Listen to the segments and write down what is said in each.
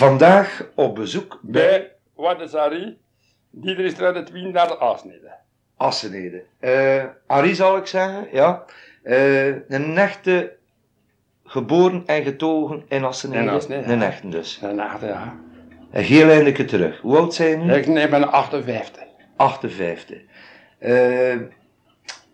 Vandaag op bezoek bij Bij wat is Harry? Die er is het wien naar de Asnede. Assenede. Eh Arie zal ik zeggen, ja. Eh, een echte geboren en getogen in Assenede. In Assenede, Een echte dus. Daarna, ja. Een heel eindelijke terug. Hoe oud zijn nu? Ik neem een 58. 58. Eh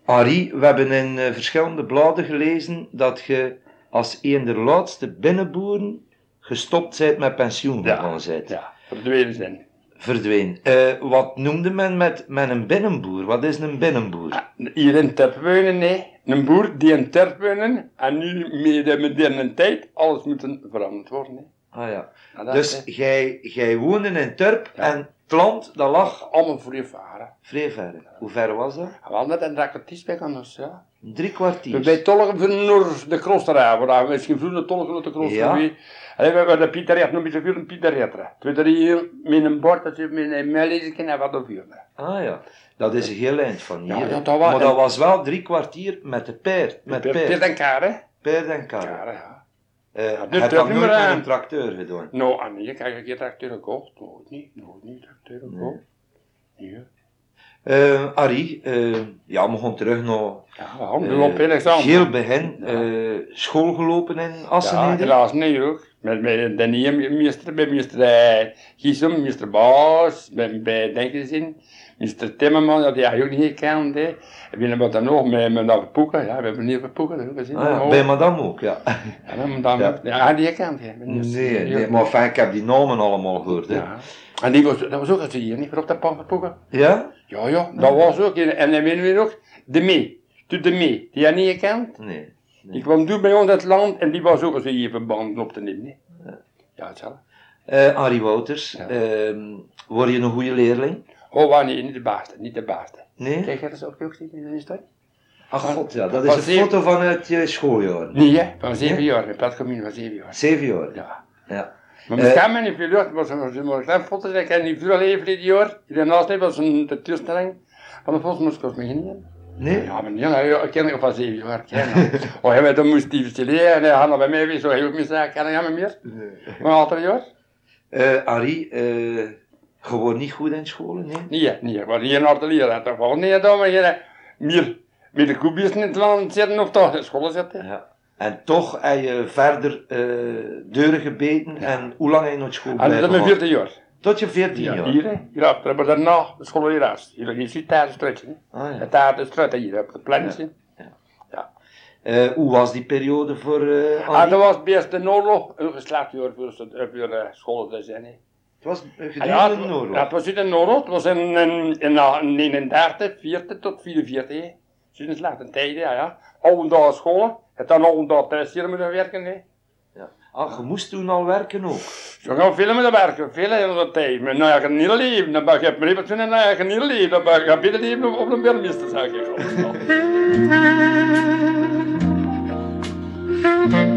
Arie, we hebben in eh, verschillende bladen gelezen dat je als een der laatste binnenboeren gestopt bent met pensioen gegaan bent. Ja, verdwenen zijn. Verdween. Eh, wat noemde men met, met een binnenboer? Wat is een binnenboer? Ah, Hier in Terpweunen, nee. Een boer die in Terpweunen en nu met de moderne tijd alles moet veranderd worden. Nee. Ah ja. Dat Dus jij, jij woonde in Turp Ja. en het land dat lag allemaal je varen. vrij. Hoe ver was dat? Wel net een raketisch bij anders, ja. Drie kwartier. Bij tolken van Noor de Krosterij, waar we misschien vroeger tolken uit de Krosterij. Ja. Ja. We hebben de Pieter nog niet zoveel een Pieter Retra. Twee, drie uur met een bord dat je met een kan en wat of. Ah ja. Dat is een heel eind van hier. Ja, dat was maar dat was wel drie kwartier met de paard. Met Piet paard. en Kaar, hè? Paard en kar. Ja. Eh, dit heb dat nooit aan. een tracteur gedaan? Nou, hier krijg ik je tracteur gekocht. Nooit niet, nooit niet tracteur gekocht. Hier. Eh Arie, eh, ja, we gaan terug naar Ja, we gaan eh, in examen. heel begin. Ja. eh, school gelopen in Ja, Assenede. helaas niet ook. Met, met de nieuwe meester, meester eh, Giesem, meester Baas, bij, bij Denkenzin, meester Timmerman, dat hij ook niet gekend. hè. En we hebben dan nog met, met naar Poeken, ja, we hebben niet Poeken, dat heb ik gezien. Ah, ja, Oh. bij madame ook, ja. Ja, dan, Ja. ja. die gekend. hè. Nee, nee, maar enfin, ik heb die namen allemaal gehoord. Hè. Ja? En die was, dat was ook als hier, niet, voor op de Poeken. ja? Ja, ja, dat was ook. En dan weten we nog, de mee, de mee, die had niet gekend. Nee. Die kwam toen bij ons uit het land en die was ook als hier verbanden op te nemen. hè. Ja, hetzelfde. Eh Arie Wouters, Ja. ehm, word je een goede leerling? Oh, waar niet, niet de baas, niet de baas. Nee? Kijk, dat is ook ook niet in de stad? Ach god, ja, dat Van is een zeven- foto vanuit je schooljaar. Nee, hè, van zeven Nee? jaar, een platcommune van zeven jaar. Zeven jaar. Ja. Ja. Maar Eh. mijn scherm niet veel lucht, was een was een klein foto, ik heb niet veel leven dit jaar. Hiernaast was een de toestelling van de Volksmond kost me. Nee? Ja, maar ja, ja, ik ken het van zeven jaar. Oh, ja, maar dan moest die vertellen en hij had bij mij weer zo heel veel zaken, ken ik hem meer. Maar een aantal jaar? Eh, Arie, eh, gewoon niet goed in school, nee? Nee, nee, maar hier naar de leraar, dat was niet dan, maar hier, meer, met de koebjes in het land zitten of toch in school zitten. Ja. En toch heb je verder eh, deuren gebeten en hoe lang heb je nog school En dat is blijven mijn vierde jaar. Tot je 14 Ja, jaar? hier, hè. hierachter, maar daarna de school. Hier, hier zit daar de. Ah, ja. Het daar de struit, hier, op het plantje. Eh, hoe was die periode voor eh Ah, dat was best een oorlog, een geslaagd jaar voor, uh, school te zijn. Het was een Ah, gedurende ja, het, oorlog. ja, het was niet een oorlog, het was in, in, in, in 39, 40 tot 44, hè. Sinds laat tijd, ja, ja. Oude dag school, het dan oude dag thuis hier moeten werken, hè. Ja. Ah, je moest toen al werken ook. Zo gaan veel met werken, veel in de tijd. Mijn eigen nieuwe leven, dan ben ik maar even in een eigen nieuwe leven, dan ben ik beter leven op, op een burgemeester, zeg ik.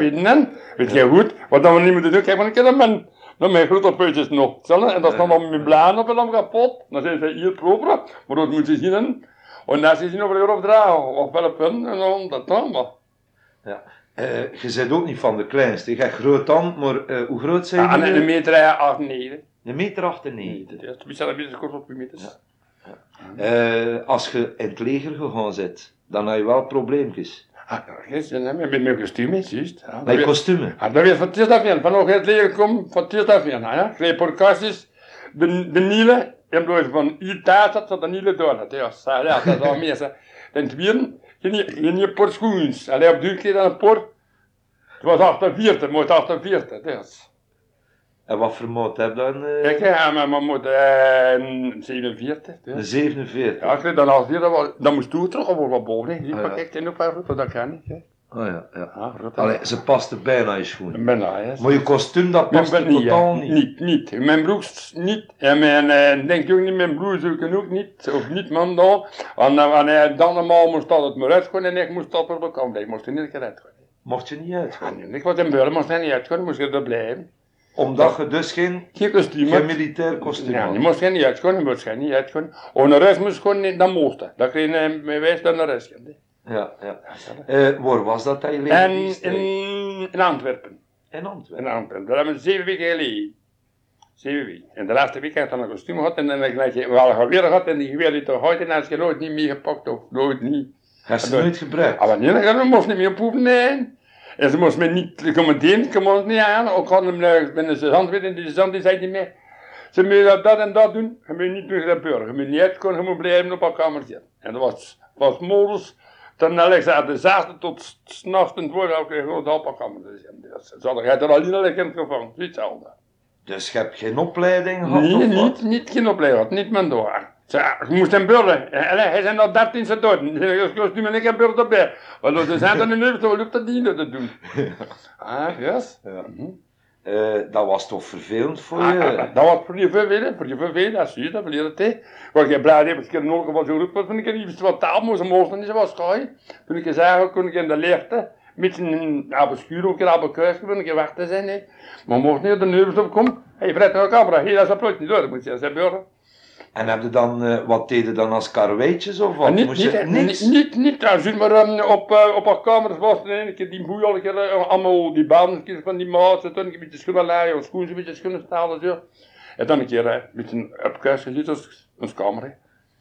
hè. Weet je goed, wat dan we niet moeten doen, kijk maar een keer naar mijn, naar mijn grote puntjes nog. Zelf, en dat staat dan met bladen op en dan kapot. Dan zijn ze hier proper, maar dat moeten ze zien. En dan zien ze nog weer opdragen, of wel een punt, en dan dat dan, maar. Eh, je bent ook niet van de kleinste. Je hebt groot aan, maar eh, hoe groot zijn Ja, en jullie? een meter eh, acht, negen. Een meter 98. Ja, een beetje kort op je meters. Eh, als je in het leger gegaan bent, dan heb je wel probleempjes. Ah, ja, gisteren, hè, met mijn kostuum, is juist. Je dat kostuum. Ah, dat weer van af aan. Vanochtend het leren kom, van aan. Ja. Ik kreeg podcastjes, de, de Niele, en bloos van had, dat de Niele door. Ja, dat is al meer. Ten tweede, geen geen een paar schoens. Alleen op duur keer dan een paar. Het was 48, maar het 48, dus. En wat voor heb je dan? eh, Kijk, ja, maar maar moet eh, een 47. Een Dus. 47. Ja, ik kreeg dan als dat was- dan moest toe terug of wat boven. hè. Zie Ah, ja. kijk, is ook wel goed, dat kan niet. hè. Oh ja, ja. Ja, goed. Allee, ze paste bijna in je schoenen. Ben daar, hè. Maar je kostuum, dat Mijn past ben er niet, totaal hè. niet. niet. Niet, Mijn broers niet. En mijn, eh, denk je ook niet, mijn broers ook niet. Of niet, man, daar. Want uh, wanneer dan normaal moest dat het maar uitgaan en ik moest dat op de kant blijven. Moest er niet uitgaan. Mocht je niet uit. Ah, nee, Ik was in Burma, moest er niet uitgaan, moest je er blijven. Omdat je dus geen, Geen geen militair kostuum Ja, had. je moest niet uitgaan, je moest niet uitgaan. Rest moest gewoon niet, dat moest. dat. Dat kreeg je mijn wijs dan de rest. Ja, ja. Eh, waar was dat dat je En in, in Antwerpen. in Antwerpen. In Antwerpen. Dat hebben we zeven weken geleden. Zeven weken. En de laatste week had ik dan een kostuum gehad en dan heb ik wel een geweer gehad en die geweer die toch uit en als je nooit niet meegepakt of nooit niet. Heb je nooit gebruikt? Maar wanneer dan moest niet meer poepen, nee. En ze moest me niet commanderen, ik moest niet aan. Ook had hem eh, binnen zijn hand weer en die zand die zei niet meer. Ze moet dat, dat en dat doen, je moet niet meer gebeuren. Je moet niet uitkomen, je moet blijven op elkaar kamer zitten. En dat was, was modus. Dan Alexa de zaterdag tot s'nachts en voor elke gewoon op elkaar kamer te zitten. Dus zat ik er al in in het gevangen, zoiets anders. Dus je hebt geen opleiding gehad Nee, niet, niet geen opleiding, niet mijn door. Je moest hem burlen. En hij zijn al 13 ze dood. Je kost nu niet een beurt erbij. Want ze zijn dan in Europa, lukt dat niet te doen. Ah, yes. Ja. Eh, dat was toch vervelend voor je? ah, dat was voor je vervelend, voor je vervelend, dat zie je, dat verleer het. Want je blij hebt, ik heb nog wat zo roepen, toen ik niet wist wat taal moest, moest niet was schaaien. Toen ik zei, kon ik in de leerte, met een aberschuur, ook een aberkuis, kon ik wachten zijn, hè. Maar mocht niet de neus opkomen, hé, vrijt naar de camera, hé, dat is applaus niet door, dat moet je zeggen. En heb je dan, eh, wat deed je dan als karweitjes of wat? En niet, Moest je, niet, niks? niet, niet, niet trouwens, maar um, op, uh, op haar kamers was er een keer die keer, uh, allemaal die banen van die maat, toen een beetje schoenen of schoenen een beetje schoenen stalen, zo. En dan een keer uh, met een opkuis gezet als een kamer. hè.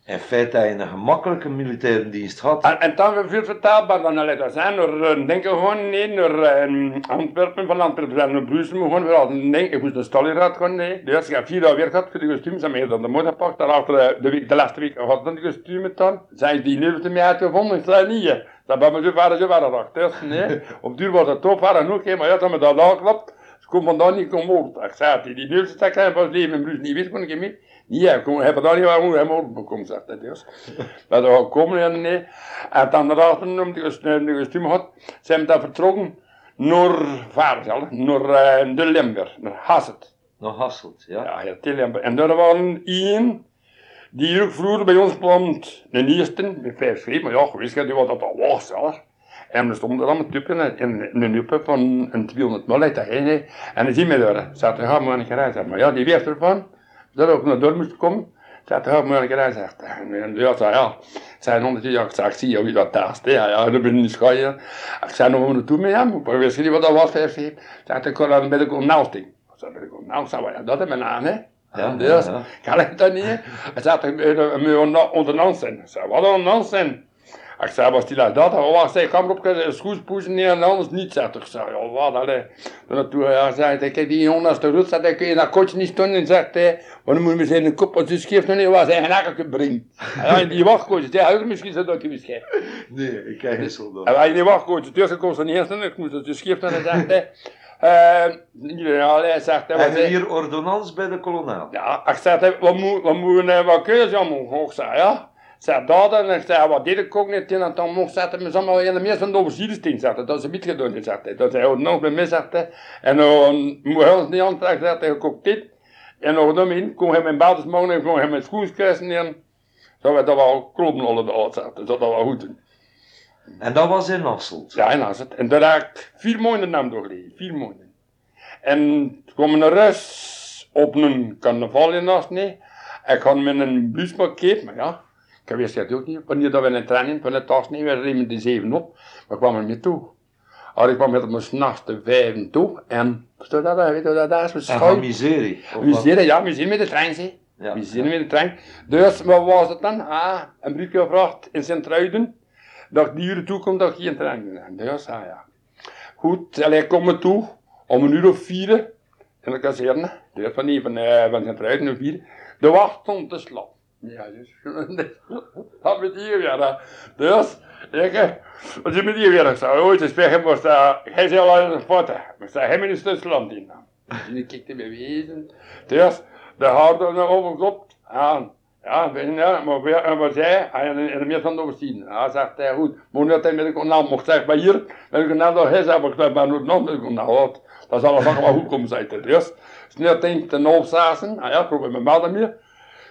In feite een gemakkelijke militaire dienst gehad. En, en dan weer veel vertaalbaar dan alleen dat zijn, door uh, denken gewoon nee, naar uh, Antwerpen, van Antwerpen naar Brussel, maar gewoon weer denken, ik moest een staliraad gaan, nee. De eerste keer vier dagen weer gehad voor de kostuums, en meer dan de moeder pakt, daarachter de, week, de laatste week had dan de kostuums dan. Zijn die te mij uitgevonden, ik zei niet, dat bij me zo vader, zo vader achter, nee. Op duur was dat toch nog, hè, maar ja, dat me dat aanklapt, ze kon vandaag niet komen Ik zei, die, stak zijn van het leven in Brussel niet wist, kon ik mee. Ja, ik heb het dan niet waar hoe hem bekomen, zegt hij dus. Dat komen en nee. En dan daarachter, toen de kostuum de kostuum had, zijn we dan vertrokken naar Vaarzel, naar uh, de Limburg, naar Hasselt. Nog Hasselt, ja. Ja, ja, de Limburg. En daar waren één die ook vroeger bij ons kwam, de eerste, met vijf schepen, maar ja, gewist je wat dat al was, ja. En er stonden dan met tuppen en een nuppe van een 200 mal uit. En dan zien we daar, zat er gaan we aan gereisd. Maar ja, die wist ervan, ook naar door moest komen. Zat er gaan we aan gereisd. En ja, zei ja, zei honderd jaar, ik zei, ik zie wie dat taast. Ja, ja, dan ben ik niet schaaien. Ik zei nog naartoe met hem, maar wist je niet wat dat was, vijf schepen. Zei ik kon dan bij de konaalsting. Ik zei, bij de konaalsting, ja, dat is mijn naam, hè. Ja, dus, kan ik dat niet? Hij zei, ik moet onder ons zijn. Ik zei, wat onder ons zijn? Ik zei, was die dat? Hij was, zei, kom op, schoes poezen neer en anders niet, zegt ik. zei, ja, wat, allee. Toen naartoe, ja, zei hij, kijk, die jongen als de roet zat, hij kun je dat kotje niet stonden en zegt hij, maar dan moet je zijn kop, want ze geeft nog niet wat, hij geen kunnen brengen. Ja, die wachtkootjes, die had misschien zo dat je misschien. Nee, ik ken geen soldaat. En wij die kon ze niet eens doen, ik moest het dus geven en dan zegt hij, eh, ja, hij zegt hij, wat hij- hier ordonnans bij de kolonel? ja, ik zei, wat moet, wat moet, uh, wat kun je allemaal hoog zijn, ja? Ik zei, dat en ik zei, wat deed ik ook niet, en dan mocht zetten, maar allemaal in de meeste van de overziedensteen zetten, dat een beetje gedaan, hij. Dat hij ook nog bij mij hij, en dan moet hij ons niet aantrekken, hij, ik ook dit. En nog dan in, kon hij mijn basis maken, en kon hij mijn schoenskruisen in. Zo werd dat wel kloppen alle dagen, zegt hij, dat dat wel goed doen. En dat was in Hasselt. Ja, en als het. En daar heb ik vier maanden naam doorgelegen. Vier maanden. En toen kwam een rust op een carnaval in Asne. Ik had met een markeerd, maar ja. Ik wist het ook niet. Wanneer dat we een training van het Asne, we reden de zeven op. We kwamen niet toe. Maar ik kwam met hem s'nachts de vijven toe. En, versta dat, weet je dat is? We En miserie. zitten, ja, we zitten met de trein, zie. Ja. We zitten met de trein. Dus, wat was het dan? Ah, een briefje gevraagd in Sint-Truiden. Dat die uur toe kom, dat ik geen trein kan hebben. Dus, ah ja. Goed, en hij komt me toe, om een uur of vier, in de kazerne. Dus van die van, eh, van Sint-Truiden, om vier. De wacht stond te slapen. Ja, dus, dat met hier weer. Dus, ik, eh, wat is met hier weer? Ik zei, ooit is weg, uh, hij zei al aan een foto. Maar zei, hij is dus land in. En ik. Dus, de naar overklopt. aan. Ja, ja, maar en wat zei hij? En in de meer van de overzien. Ja, zegt hij, goed. Maar nu dat hij met de kanaal mocht zeggen, hier, met de kanaal door hij zei, maar ik maar nu nog met de wat, Dat zal allemaal goed komen, zei hij. Dus, opzazen. Ah ja, met mijn vader meer.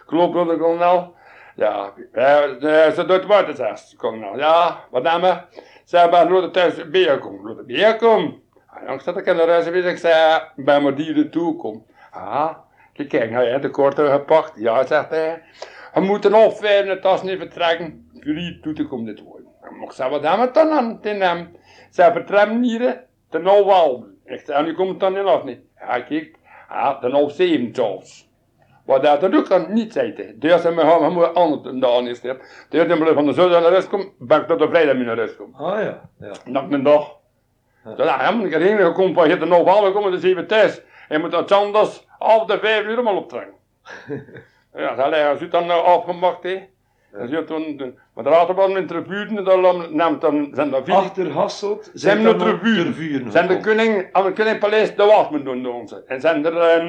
Ik loop door de kanaal. Ja, eh, eh, ze doet wat, zegt de kanaal. Ja, wat? Zij maar nu de thuis bij komen. De bij komen. Ah, ik zat ik in de reis ik zei, bij mijn dieren toe kom. Ah, ik kijk, hij heeft de korte gepakt. Ja, zegt hij. We moeten opveren, het tas niet vertrekken. Toe te komen dit worden. Dan mocht ze wat hebben dan aan ten hem. Zij vertrekken hier ten half Ik zei, nu komt het dan in of niet? Ja, kijk, ja, ten half zeven zelfs. Wat dat er ook kan niet zijn. Dus gaan we moeten anders doen dan is het. Dus dan van de zondag naar de rest komen, ben ik tot de vrijdag naar de rest komen. Ah ja. ja. Nog een dag. Ja. Dus ja, ik heb heen gekomen van hier half we komen de zeven thuis. Je moet dat anders af de vijf uur maar optrekken. ja, dat is het dan nou afgemaakt, hè. Dan zit toen, toen- maar de raterband in de buurten, dan neemt dan, zijn er vier, Achter Hasselt zijn er tervuren. tervuren zijn de koning, aan het koningpaleis de wachtman doen door ons. En zijn er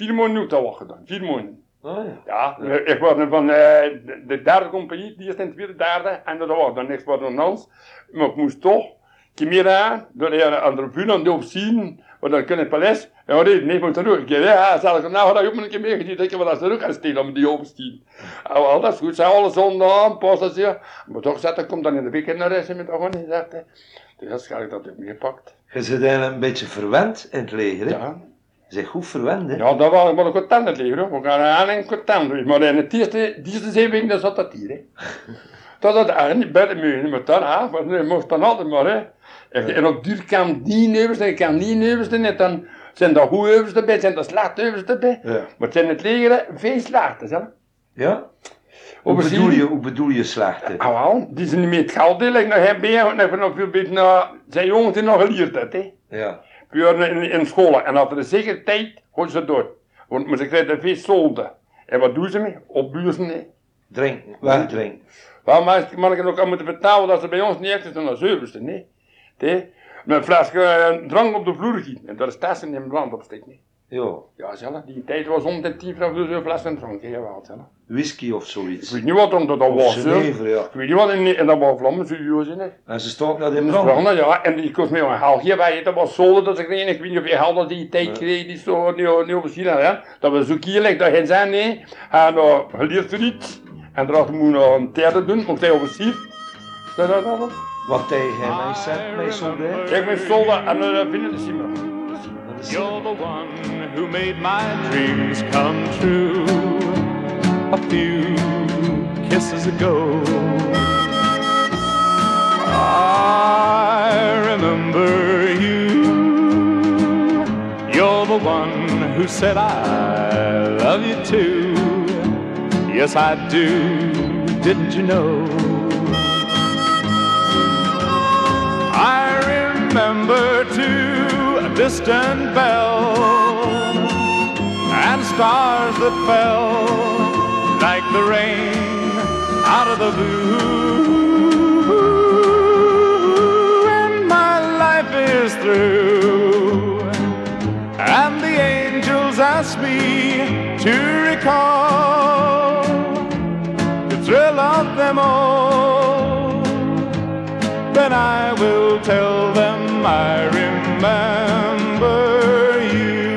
vier maanden nu te wachten dan, vier maanden. Ah ja. Ja, ik word van eh, de, de derde compagnie, die is in de tweede derde, en dat was dan niks wat ons. Maar ik moest toch, Chimera, door de aan de buur aan de opzien, wat dan kunnen paleis, en wat deed, nee, ik moet er ook. Ik zei, ja, ik nou, dat ook maar een keer meegezien, dat je wat als er ook gaan stelen om die opzien. En wel, dat is goed, zei alle zondag aanpassen, ze. Maar toch zat ik, kom dan in de weekend naar reis met de gewoon, zegt. Dus ga ik dat ook meegepakt. Je zit eigenlijk een beetje verwend in het leger, hè? Ja. Je bent goed verwend, hè? Ja, dat was wel een content leven. We gaan aan een content. Maar in het eerste, die eerste zeven weken, dat zat dat hier, hè. Dat had eigenlijk niet bij de muur, maar dan, hè. Maar nee, moest dan altijd maar, hè. En, op duur kan die overste, en kan die overste, en dan zijn er goede overste bij, zijn er slechte overste bij. Ja. Maar het zijn het leger, veel slechte, hè. Ja? Hoe bedoel je, hoe bedoel je slecht, hè? Ah, wel, die zijn niet meer het geld deel, ik nog heb bij, en ik nog veel beter naar, zijn jongens die nog geleerd had, hè. Ja. Puur in, in scholen. En after de zekere tijd gaan ze door. Want maar ze krijgen veel solden. En wat doen ze mee? Opbuurzen, nee. Drinken, wegdrinken. Waarom mag ik ook al moeten betalen dat ze bij ons niet echt is dan een zevenste, nee. nee. Met een fles eh, drank op de vloer gieten. En dat is testen in mijn land opsteekt, nee. Ja. Ja, zelf. Die tijd was om de tien van zo'n fles en drank. Ja, wel, zelf. Whisky of Ik zoiets. weet niet wat om dat Of was. Genever, ja. Ik weet niet wat in, in dat was vlammen, serieus, hè. En ze de Dat is brand. wel, nou ja, en die kost mij een halfje bij, dat was zolder dat ze kregen, ik weet niet of je dat die tijd Ja. kreeg, die zo niet, niet op zien hè. Dat was zo kielig, dat hij zei, nee, hij nou, geleerd er niet, en daar moet nog een derde doen, mocht hij dan? Wat tegen hem, hij zet mij zo bij. Ik ben zolder en dan vinden de simmer. You're the one who made my dreams come true a few kisses ago. I remember you. You're the one who said I love you too. Yes, I do. Didn't you know? Distant bell and stars that fell like the rain out of the blue. And my life is through, and the angels ask me to recall the thrill of them all then I will tell them I remember you.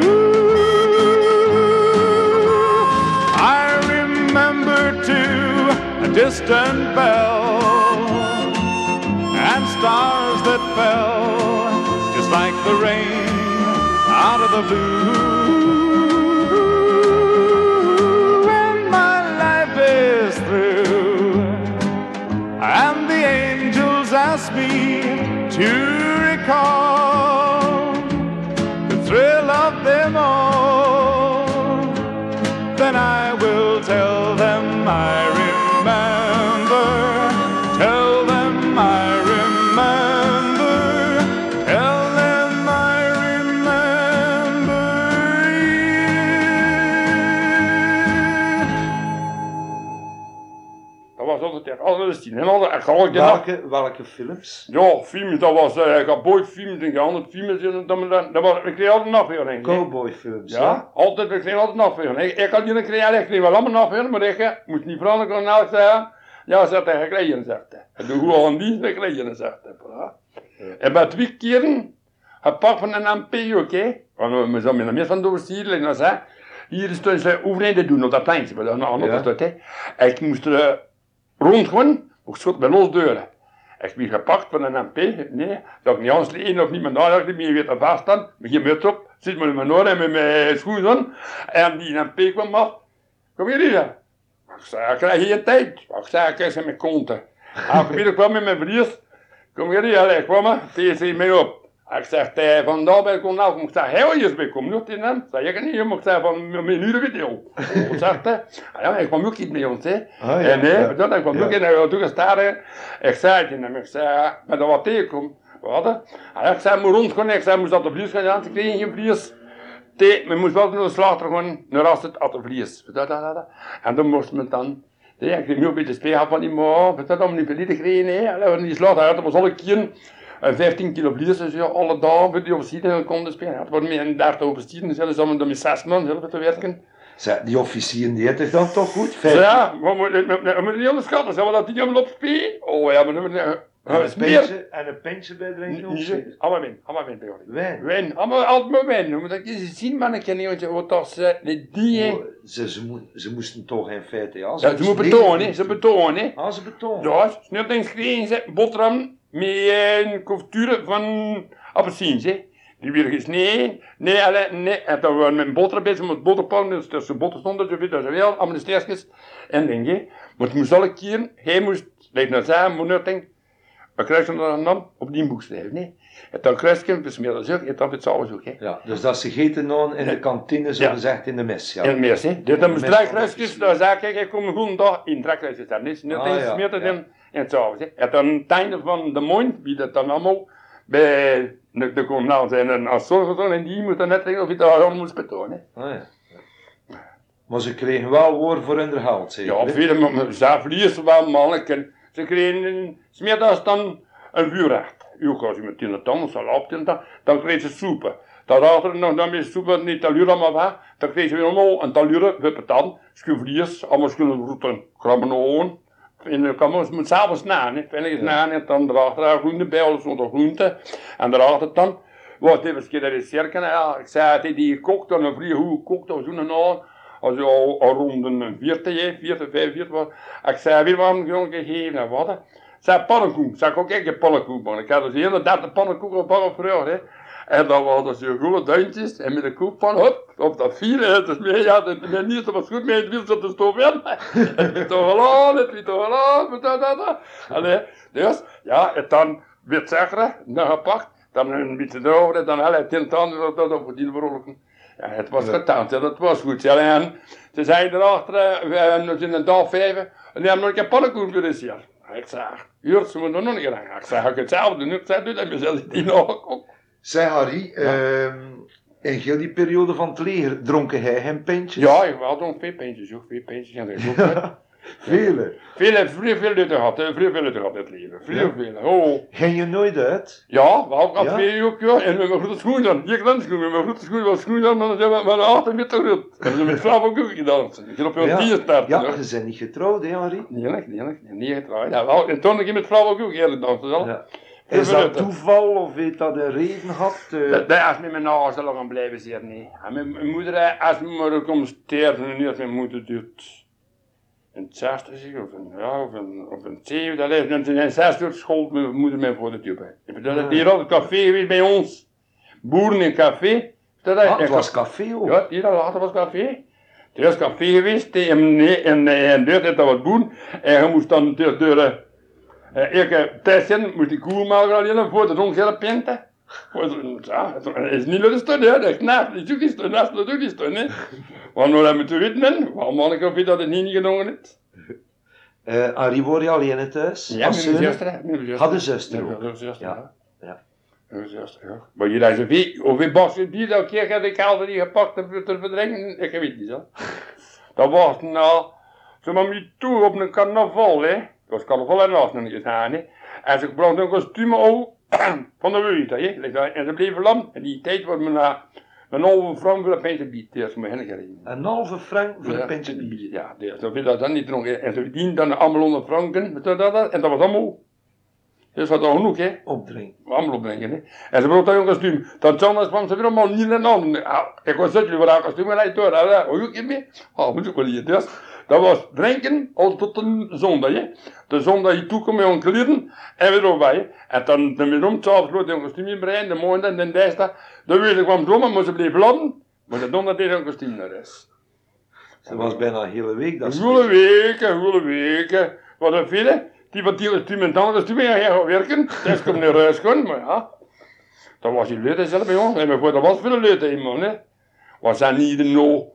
I remember too a distant bell and stars that fell just like the rain out of the blue. When my life is through, and the angels ask me to recall ik ga nacht. Welke, welke films? Ja, films, dat was, eh, ik had boyfilms en andere films, en dat, dat, dat was, ik kreeg altijd nachtverring. Cowboyfilms, Ja, ja? altijd, ik kreeg altijd nachtverring. Ik, ik had niet kreeg, ik kreeg wel allemaal nachtverring, maar ik eh, moest niet veranderen, kon nou zeggen, ja, zegt hij, gekregen, zegt hij. En doe gewoon die, gekregen, zegt hij. En bij twee keren, gepakt van een MP, oké? Want we zijn met een mes van doorsturen, en dan zei, hier is dus uh, overheden doen op dat pleintje, maar dat is nog Ja. anders, hè. En ik moest er rondgaan, ik schot bij los deuren. Ik ben gepakt van een MP, nee, dat ik niet anders één of niet meer nadacht, ik ben weer te vast staan, met geen muts op, zit maar in mijn oren en met mijn schoenen en die MP kwam af, kom hier hier. Ik zei, ik krijg geen tijd. Ik zei, ik krijg mijn konten. En ik ben kwam met mijn vries, kom hier hier, ik kwam die zei mij op. Ik zeg, eh, van daar ben ik kon af, ik zeg, heel je bij kom niet in hem. Zeg, ik niet, maar ik zeg, van mijn uren video. Zegt hij? Ah Ja, ik kwam ook niet met ons, hè. Ah, En ja. dat ik kwam ook in, en toen gestaan, ik zei tegen hem, ik zei, met dat wat tegenkom, wat hè? Ah, Ik zei, moet rondgaan, ik zei, moest dat de vlies gaan, ja, ze kregen geen vlies. Nee, men moest wel naar de slachter gaan, naar als het at vlies. En dan moest men dan, ik kreeg nu een beetje speel van die maar, dat dan niet verleden gekregen, hè. En die slachter had, al een keer, 15 kilo dus ja, alle dagen voor die officieren konden spelen. Het wordt meer een 30 officieren, zelfs om met zes man zelf te werken. Zeg, die officieren die het dan toch goed? Vijf, ja, we moeten niet onderschatten, zijn we dat die helemaal op spelen? Oh ja, maar we... en, een pintje, en een pintje bij drinken? Allemaal win, allemaal win. Wijn. Win, allemaal altijd win. Moeten eens zien, man, ik niet wat dat ze, die Ze, ze, mo- ze moesten toch in feite, ja. Ja, ze moesten moeten betonen, ze betonen. Ah, ze betonen. Ja, snel eens gekregen, ze, boterham met een couverture van appelsines, hè. Die weer gesneden, nee, alle, nee, en dan waren met boter bezig, met boterpan, dus tussen boter stonden, zo dat ze wel, allemaal de steekjes en dingen. Maar het moest elke keer, hij moest, lijkt naar zijn, moet nu denken, we krijgen dan dan op die boek schrijven, hè. En dan je het meer dan zo, en dan het s'avonds ook, hè. Ja, dus dat ze gegeten hadden in de kantine, zo gezegd, in de mes. Ja. En meer, hè. Dus dan moest Mes- drie kruisjes, dan zei ik, ik kom een goede dag in drie kruisjes daar, eens ja, meer doen, en hè. En dan het einde van de maand, wie dat dan allemaal, bij de, de kommunaal zijn en als zorgen en die moeten net denken of je daar aan moest betonen. Ah, ja. Maar ze kregen wel woord voor hun geld, zeker? Ja, vele verliezen wel manneken. Ze kregen smiddags dan een vuurrecht. U gaat met tien tanden, salap tien dan kreeg ze soepen. Daarachter nog dan meer soepen, niet talura maar weg. Dan kreeg ze weer allemaal een talura, wippen dan, schuvliers, allemaal schulden roeten, krabben ogen. En dan kan man moet s'avonds na, hè. Vind ik eens na, en dan daarachter een groente bij, alles zonder groente. En daarachter dan, wat even keer dat is cirken, ja, ik zei, die die gekookt, dan een vrije hoe gekookt, of zo'n aan. Als je al, al rond een vierte, hè, vierte, vijfvierte was. Ik zei, weer waarom gewoon gegeven en wat, hè. Zei pannenkoek, zei ik ook echt een pannenkoek, man. Ik had dus hele derde pannenkoek op vrouw, hè. En dan dus je goede duintjes, en met een koek van, hup, op dat vier, hè. Dus meer, ja, het mijn niet, dat was goed, maar het wiel zat de stoof in. Het is toch gedaan, het is toch met dat, dat. Allee, dus, ja, en dan werd zeggen, dan gepakt, dan een beetje erover, en dan hij tien tanden, dat, dat, op die vrolijken. Ja, het was Ja. gedaan, ja, dat was goed. Ja, en ze zeiden erachter, eh, we zijn een dag vijf, en die hebben nog een pannenkoek zien. Ik zei, hier, ze moeten nog niet gaan. Ik zei, ga ik hetzelfde? Ik zei, doe dat mezelf die nog. Zeg Harry, ehm, in heel die periode van het leger dronken hij geen pintjes? Ja, ik had nog veel pintjes, ook veel pintjes. En dat ook goed. Vele. Veel, veel, veel lutten gehad, veel, veel lutten gehad in het leven. Veel, veel. Oh. Ging je nooit uit? Ja, we hadden Ja? twee ook, ja. En met mijn grote schoenen dan. Hier schoenen, met mijn grote schoenen, was schoenen dan, dan zijn we met een 8 meter groot. En we zijn met vrouw ook gedanst. Ik heb op Ja. tien starten. Ja, je bent niet getrouwd, hè Harry? Nee, nee, nee, nee, niet getrouwd. Ja, wel, en toen ik met vrouw ook eerder dansen. Ja. Is dat toeval of heeft dat een reden gehad? eh? Dat, dat is met mijn ouders al gaan blijven zeer, nee. En mijn, mijn moeder, eh, als mijn moeder komt sterven en niet als mijn moeder doet. zesde zeg, of een, ja, of een, of een zevende, allee, en in het zesde uur school mijn moeder mij voor de tube. Bedoel, Ah. hier had het café geweest bij ons. Boeren in café. Dat Ah, het was café ook. Ja, hier later was café. Er was café geweest, en, en, en deur had dat wat boeren. En je moest dan dus door, door uh, elke tijd moest die koe maken alleen voor de ongele pinten. Ja, het is niet staan, hè. Dat is naast, zoek is staan, naast de zoek is staan, hè. Want nu hebben we te weten, waarom man ik of dat het niet genomen heeft. Eh Arie, word je alleen thuis? Ja, mijn zuster. Had een zuster Ja, ook? Ja, ja. ja. Maar jullie hebben zoveel, hoeveel bassen die dat keer had ik altijd die gepakt om te verdringen, ik weet niet, zo. Dat was nou, ze nam je toe op een carnaval, hè. Carnaval en nog niet gedaan, hè. En ze bracht een kostuum over van de hè. Dat. En ze bleven lam. En die tijd was me na een halve frank voor een pintje bier. Dat is me heen. Een halve frank voor een pintje bier. Ja, veel dat dan niet dronken. En ze verdienden dan allemaal onder franken. dat, dat? En dat was allemaal. Dus dat was al genoeg, hè. Opdrinken. Allemaal opbrengen, hè. En ze bracht dat een kostuum. Dan zondags kwam ze weer allemaal niet en aan. Ah, Ik was zitten voor dat kostuum en hij door. Hoe je het mee? Oh, moet ik wel hier. Dus, dat was drinken al tot een zondag, hè. De zondag je toe kwam met een kleren en weer hè. En dan, dan weer om, s'avonds groot een kostuum inbrengen, de maandag en de dinsdag. De week kwam zomer, maar ze bleef laden. Maar de donderdag deed een kostuum naar huis. Ze was bijna een hele week. Dat Een hele weken, een hele weken. Wat een vele, die wat die dan kostuum en hij gaat werken. Dus komt naar huis gaan, maar ja. Dat was die leute zelf ons. En mijn vader was veel leute in man, hè. Was dat niet de no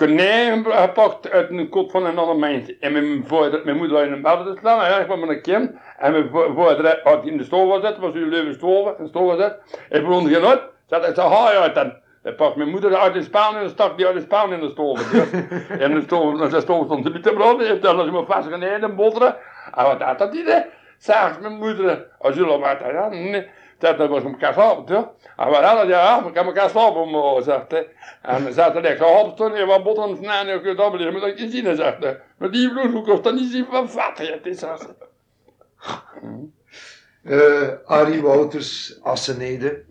konijn gepakt uit een kot van een ander mens. En mijn vader, mijn moeder had in een bed te slaan, en ik kwam met een kind. En mijn vader had in de stoel gezet, was een leuven stoel, een stoel gezet. Ik begon geen uit, zat ik zo haai uit dan. Ik pak mijn moeder uit de spaan en stak die uit de spaan in de stoel. en de stoel, de stoel stond te te branden, en dan was hij me vastgeneden en botteren. En wat had dat hè? Zag mijn moeder, als jullie wat nee. Dat, dat was elkaar slapen, toch? En we hadden, ja, we kan elkaar slapen, om, zegt hij. En we zaten er zo opstonden en wat botten en ik dat blijven, maar dat je zien, zegt hij. Maar die bloedhoek kost dan niet zien van vat, het is als. Eh, Arie Wouters, Assenede.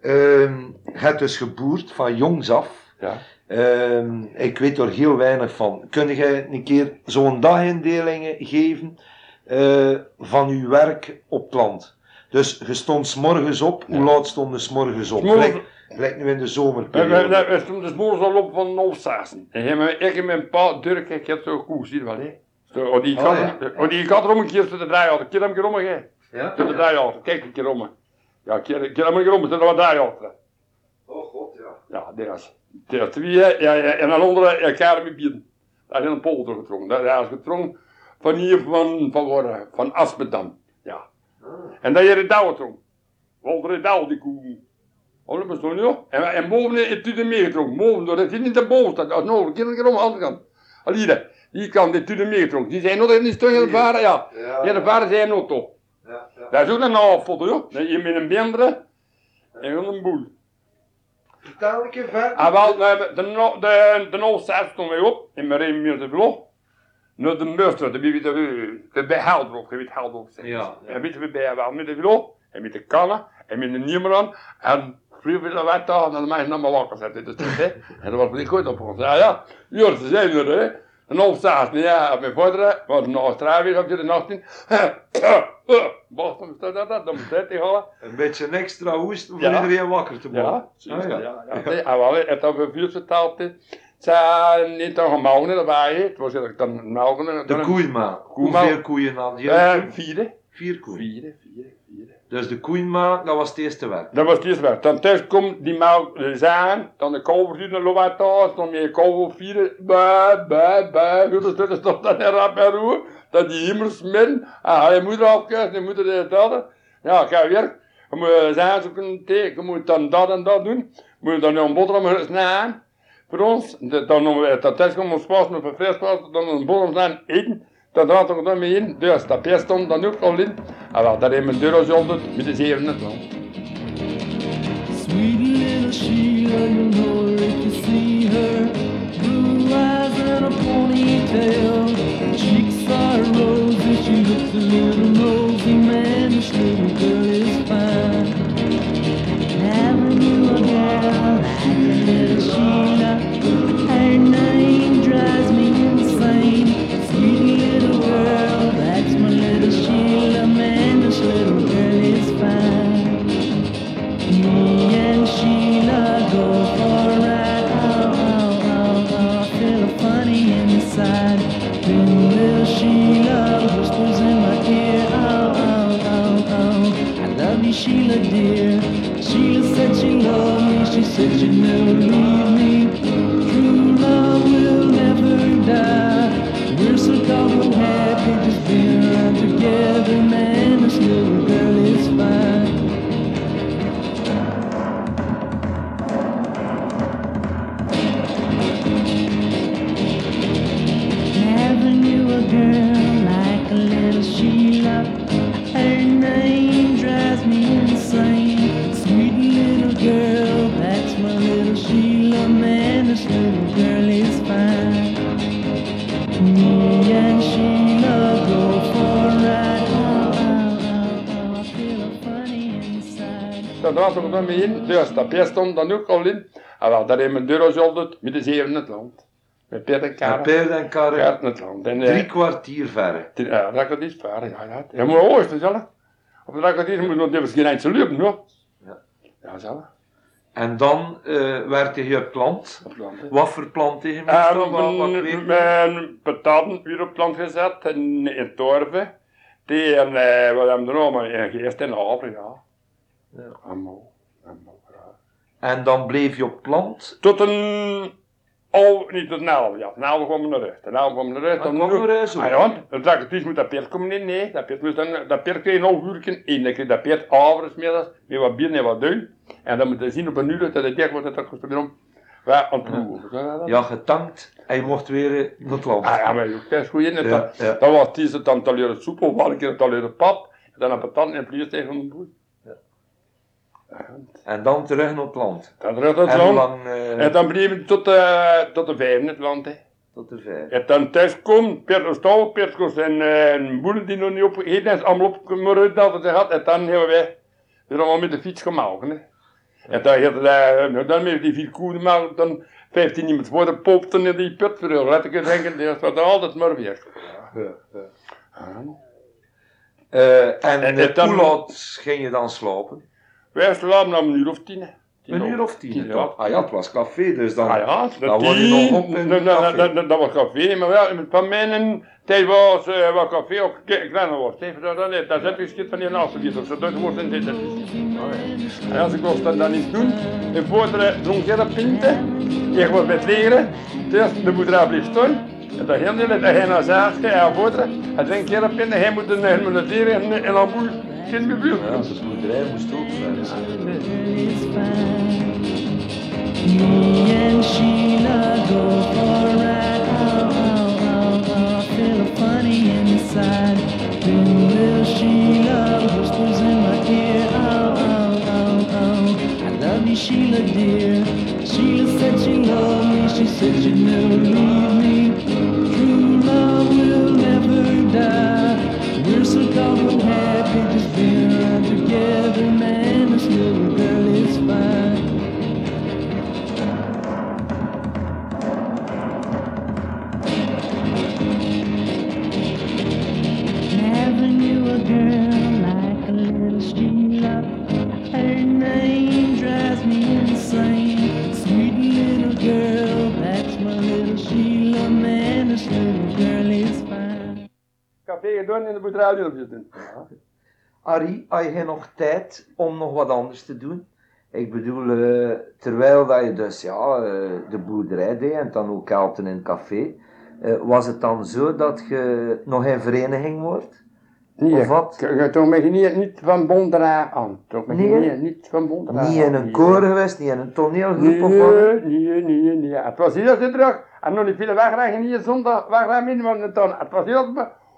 Ehm het dus geboerd van jongs af. Ja. Ehm, ik weet er heel weinig van. Kun jij een keer zo'n dagindelingen geven eh, van uw werk op het land? Dus je stond 's morgens op. Hoe laat stond je 's morgens op? Gelijk, gelijk nu in de zomerperiode. we, we stonden dus morgens al op van half zes. En ik en mijn pa, Dirk, ik heb zo'n koe, zie je wel, hè? Zo, oh, die Oh, ja. oh, die kat er om een keer te draaien, een keer een keer om, hè? Ja? Te draaien, kijk een keer om. Ja, een keer, een keer een keer om, er wat draaien. Oh god, ja. Ja. Dit was twee, ja, ja, en een andere, ja, karen met bier. Daar is een polder getrokken. Dat dat is getrokken van hier, van, van, waar, van Aspendam. Ja. En dat je de douw getrokken. Walter de douw, die koe. Oh, dat bestond niet, hoor. En, en boven is het meegetrokken. Boven, dat is niet de bovenste. Dat is nog een keer een om de andere kant. Al hier, die kant, die tussen meegetrokken. Die zijn nog in die steun varen, ja. Ja, de varen zijn nog toch. ja, ja. Dat is ook een joh. Dat je met een benderen en een boel. Vertel een keer verder. Ah, wel, de, no- de, de Noordzaal stonden wij op, in mijn reden de Naar de Meurstraat, de wie de, de bij Heldrof, je weet zijn. Ja, En weten we bij wel met de vlog, en met de kannen, en met de Niemeran, en vroeger willen wij daar naar de mensen naar mijn wakker zetten. Dus, hè. En dat was niet goed op ons. Ja, ja, ja, ze zijn er, hè. De Noordzaal, ja, mijn vader, was naar Australië op de nacht in. Boston, dat, dat, dat, dan moet hij halen. Een beetje een extra hoest om Ja. iedereen wakker te maken. Ja, Ah, ja, ja. ja. ja. En wel, het hebben we vuur verteld. Ze niet dan gemogen erbij. Het was eigenlijk dan melken. De koeienma. Hoeveel koeien had je? Eh, vierde. Vier koeien. Vierde, vierde, vierde. Dus de koeienma, dat was het eerste werk. Dat was het eerste werk. Dan thuis komt die melk eh, zijn. Dan de loopt hij thuis. Dan je kalver vierde. Bij, bij, bij. Goed, dus dat dan in rap en roer. Dat die hemel smitten. Ah, je moeder afkijken, je moeder de tellen. Ja, ga weer. Je moet zijn zoeken. Je moet dan dat en dat doen. Je moet dan een boterham snijden. Voor ons. Dan noemen het. Dat thuis komt ons pas met vleespas. Dan een boterham snijden eten. Dat draait er dan mee in. Dus dat peer stond dan ook al in. En wel, dat heeft mijn deur al altijd met de zeven net wel. Sweet little Sheila, you'll know if you see her. Blue eyes and a ponytail. Cheeks are rosy, she looks a little rosy, man. This little girl is fine. Knew a girl in. Dat stond dan ook al in. En wel, daar hebben we met de zeven in het land. Met Peer en. Peer en in het land. En, eh, drie kwartier verre. die- Ja, dat kan niet varen. Ja, ja. Hoor, is het zelf. Op de raketier moet nog even geen eindje lopen, hoor. Ja. Ja, zelf. En dan eh werkte je plant. Op land, hè. Wat voor plant tegen weet je? mijn pataten weer op plant gezet in, in Torven. Die en eh, wat hebben we er nog maar in geest haver, ja. Ja. Ja. En dan bleef je op plant. Tot een, oh, niet tot een jaar. Een half kwam naar. Een half kwam naar huis. Dan Dan kwam nog- er eens Ah ja, dan zag ik dus moet dat peert komen in, nee. Dat peert moest dan, dat peert kreeg een half uur in. Dan kreeg dat peert avonds middags, met wat bier en wat duim. En dan moet je zien op een uur dat het dik wordt, dat erom. Wij aan het proeven. Ja, getankt. En je mocht weer eh, naar het land. Ah ja, maar ook, dat is goed in. Ja, Dat, ja. dat was het aantal uur soep, of een keer uur pap. En dan een patat en vlees tegen de boer. En dan terug naar het land. Dan terug het En hoe land. lang? eh, En dan bleven we tot, eh tot de vijf in het land. Hè. tot de vijf. En dan thuis komt, Peter Stouw, Peter Koos en eh, een boer die nog niet opgegeten is, allemaal opgemoord dat hij had. En dan hebben wij er allemaal met de fiets gemaakt. Hè. En dan heeft hij, nou, dan met die vier koeien gemaakt, dan 15 iemand voor de popten in die put, voor de lekker denken, dat was altijd maar weer. Ja, ja. Eh, en En- eh, en dan- hoe laat ging je dan slapen? Wij slapen om een uur of tien. Een uur of tien? Tien, toch? Ah ja, het was café, dus dan... Ah ja, Dan je nog op in dat, dat, café. dat, dat, dat was café, maar wel, van mijn tijd was uh, wat café ook kle- kleiner was. Even dat, dat, dat zet je schip van die naast of zo, dat wordt in dit. En als ik was dat dan niet doen, in voorderen dronk je dat pinten, ik was met leren, dus de boerderij bleef staan. En dan ging hij, hij naar zagen, hij voorderen, hij drinkt je dat pinten, hij moet een leren en, en dan boel, geen gebuurd. Ja, de boerderij moest ook zijn. is fine. Me and Sheila go for a ride. Oh, oh, oh, oh, I feel funny inside. Then little Sheila whispers in my ear. Oh, oh, oh, oh, I love you, Sheila, dear. Sheila said she loved me. She said she'd never leave me. True love will never die. Café gedaan en de boerderij wilde doen. Ja. Arie, had je nog tijd om nog wat anders te doen? Ik bedoel, eh, terwijl dat je dus ja, eh, de boerderij deed en dan ook helpte in het café, eh, was het dan zo dat je nog in vereniging wordt? Nee, Of wat? Ik, toch je niet, niet van Bondera aan. Toch je Nee? niet, niet van Bondera Niet in aan. een koor geweest, niet in een toneelgroep Nee, of wat? nee, nee, nee. Het was hier de terug. En nog niet veel wegrijden, niet zondag wegrijden in, want het was heel,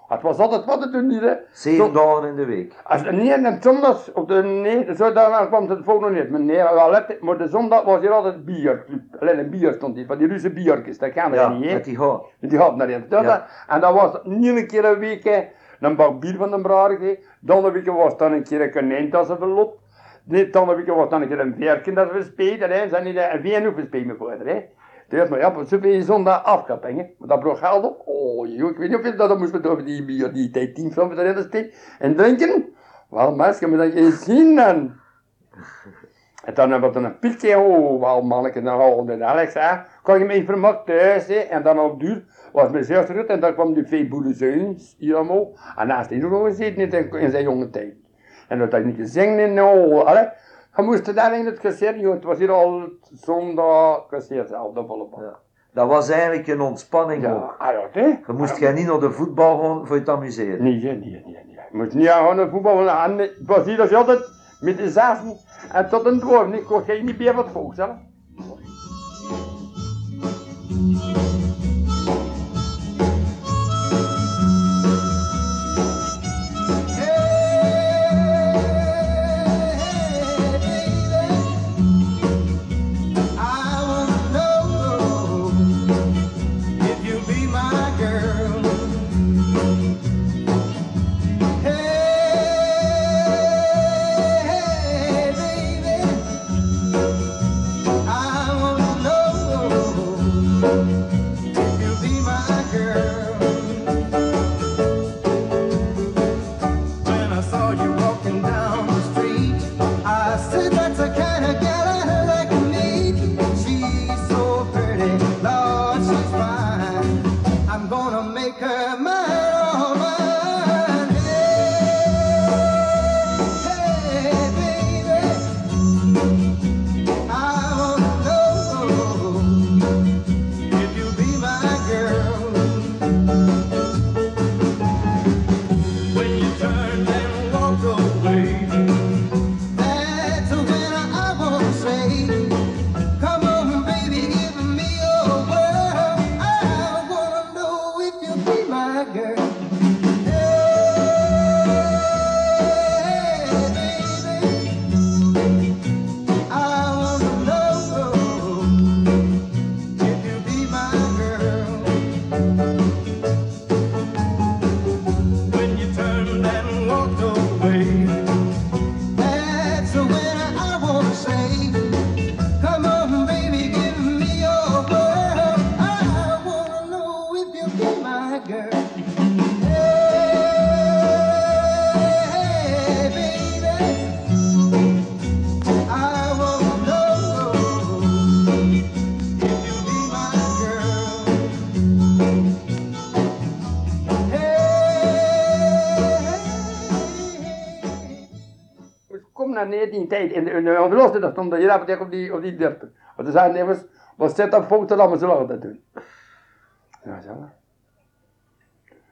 het was altijd wat te doen hier, hè. Zeven Zo- dagen in de week. Als nee, en zondags, op de, nee, de zondag kwam het volgende niet. Maar nee, wel let, maar de zondag was hier altijd bierclub. Alleen een bier stond hier, van die Russe biertjes, dat gaan er Ja, niet, hè. met die haar. Die had naar in. Dat, Ja. En dat was niet een keer een week, hè, een bak bier van de braarige. Dan een week was dan een keer een ze verloopt. Nee, dan een week was dan een keer een verken dat we spelen, hè. Zijn niet een veen hoeven spelen voor, hè. Dus, maar ja, maar zoveel je zondag hè. Maar dat bracht geld op. Oh, joh, ik weet niet hoeveel dat dan moest we over die bier, die tijd tien van erin. En drinken. Wel, mensen, moet dat je zien dan. En dan hebben we een piltje overal manneke naar halen. En Alex zei, kan je me even mak thuis, hè? En dan op duur was mijn zus terug en dan kwam die twee boelezeuns hier allemaal. En naast die nog gezeten in zijn, jonge tijd. En dat had niet gezien in de ogen, Je moest daar in het kasseer. Het was hier al zondag kasseer zelf, de volle. Ja. Dat was eigenlijk een ontspanning ook. Ja, ah, ja, hè? Je moest jij niet naar de voetbal gaan voor je te amuseren. Nee, nee, nee, nee. Je moest niet aan de voetbal, want aan- het was hier dus altijd met de zessen en tot een dwarf. Ik kon geen niet meer wat volk zelf. 19 tijd. In de, in de envelope, dat stond hier apotheek op die, op die 30. Want zijn nevens, wat zit dat foto dan, maar ze laten dat doen. Ja, zo.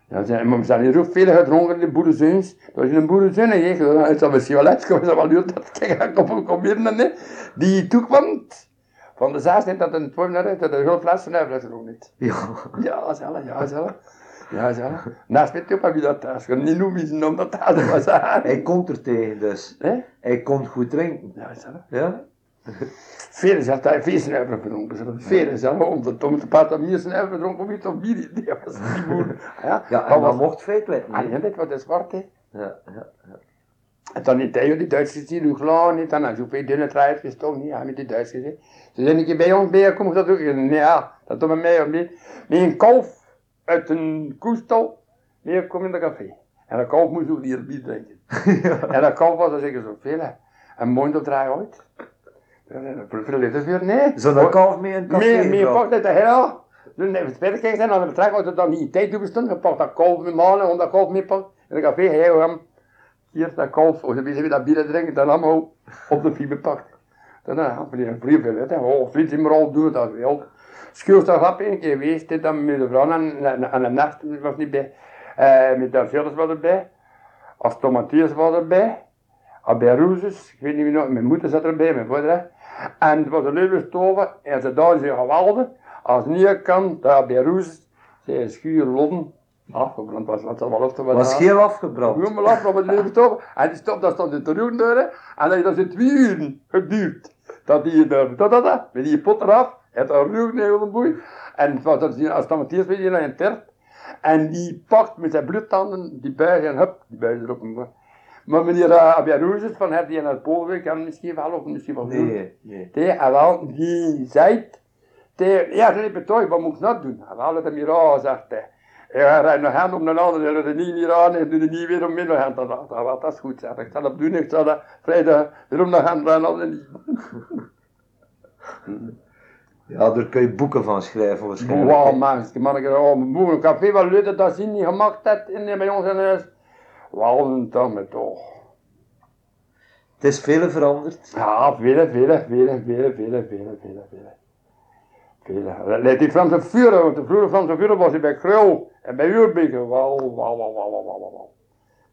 Ja, ze, maar we zijn hier ook veel gedronken in de boerenzuins. Als je een je gaat, het zal misschien wel uitkomen, zal wel duur dat kijk, ik kom, kom hier nee. Die toekwam van de zaas niet dat een uit, dat een hele fles van dat is ook niet. Ja. Ja, zo, ja, zo. Ja, zo. Naast weet je ook wie dat thuis gaat. Niet noemen om dat thuis was. Hij komt er tegen dus. Hè? Hij kon goed drinken. Ja, zo. Ja? Veren zelf daar vier snuiver verdronken. Ze Veren zelf om de tom te paten vier snuiver verdronken. Wie toch bier? Die was die boer. Ja, Ja, dat en dat was. mocht feitelijk Ah, niet. ja, dit was de zwarte. Ja, ja. En dan die tegen die Duitsers die hoe klaar niet. Dan had zoveel dunne truitjes gestoken. niet, Ja, met die Duitsers. Ze zijn een keer bij ons ik dat ook. Ja, dat doen we mee of niet. Met een kalf uit een koestal. Nee, kom in de café. En dat kalf moest ook niet bier drinken. En dat kalf was er zeker zoveel. hè. Een mond op draai uit. Ja, dat verleefd het weer, nee. Zo'n kalf mee in het café Meer, meer pakt het de hel. Toen even verder kijken zijn, dan vertrek uit het dan niet in tijd bestond. Je pakt dat kalf met mannen, om dat kalf mee pakt. In de café, hij hem. Hier, dat kalf, of ze dat bier drinken, dan allemaal op de fiets pakt. Dan had we een brief in, hè. Oh, vriend, maar al doen dat wel. Schuurstad grap een keer geweest, dan met de vrouw aan, aan, aan de nacht, was niet bij. Eh, met de was erbij. Als Tomateers was erbij. Albert Roezes, ik weet niet wie nog, mijn moeder zat erbij, mijn vader. En het was een leuke stoven en ze daar zijn geweldig. Als niet kan, daar Albert Roezes, zijn schuur lodden. Afgebrand was, wat zal wel of te wat Was aan. heel afgebrand. Gewoon maar af, maar stof. En die stof, dat stond in de roendeur. En dat dat is twee uren geduurd. Dat die daar, dat, dat, dat, met die pot eraf. Het roer een boei. En het was dat die, als dan eerst weer naar een tert. En die pakt met zijn bloedtanden die buis en hup, die buis erop. Maar meneer uh, Abiarouzes van het die naar het Polen kan misschien wel of misschien wel doen. Nee, nee. Die, en wel, die zei, die, ja, ze het toch, wat moet ik nou doen? En wel, het hem hier, oh, zegt hij. Ja, rijd nog hand op een ander, dat er niet meer aan en doe er niet weer om midden hand. Dat, dat, dat, dat is goed, zeg. Ik zal dat doen, ik zal dat vrijdag weer om de hand niet. Ja, daar kun je boeken van schrijven waarschijnlijk. Wauw, man, man, ik oh, mijn moeder, een café wat leuk dat zien niet gemaakt heeft in, bij ons in huis. Wauw, een dag met toch. Het is veel veranderd. Ja, vele, vele, vele, vele, vele, vele, vele, vele. Vele. Let die Franse vuren, want de vroege Franse vuren was hij bij Krul en bij Uurbeker. Wauw, wauw, wauw, wauw, wauw, wauw.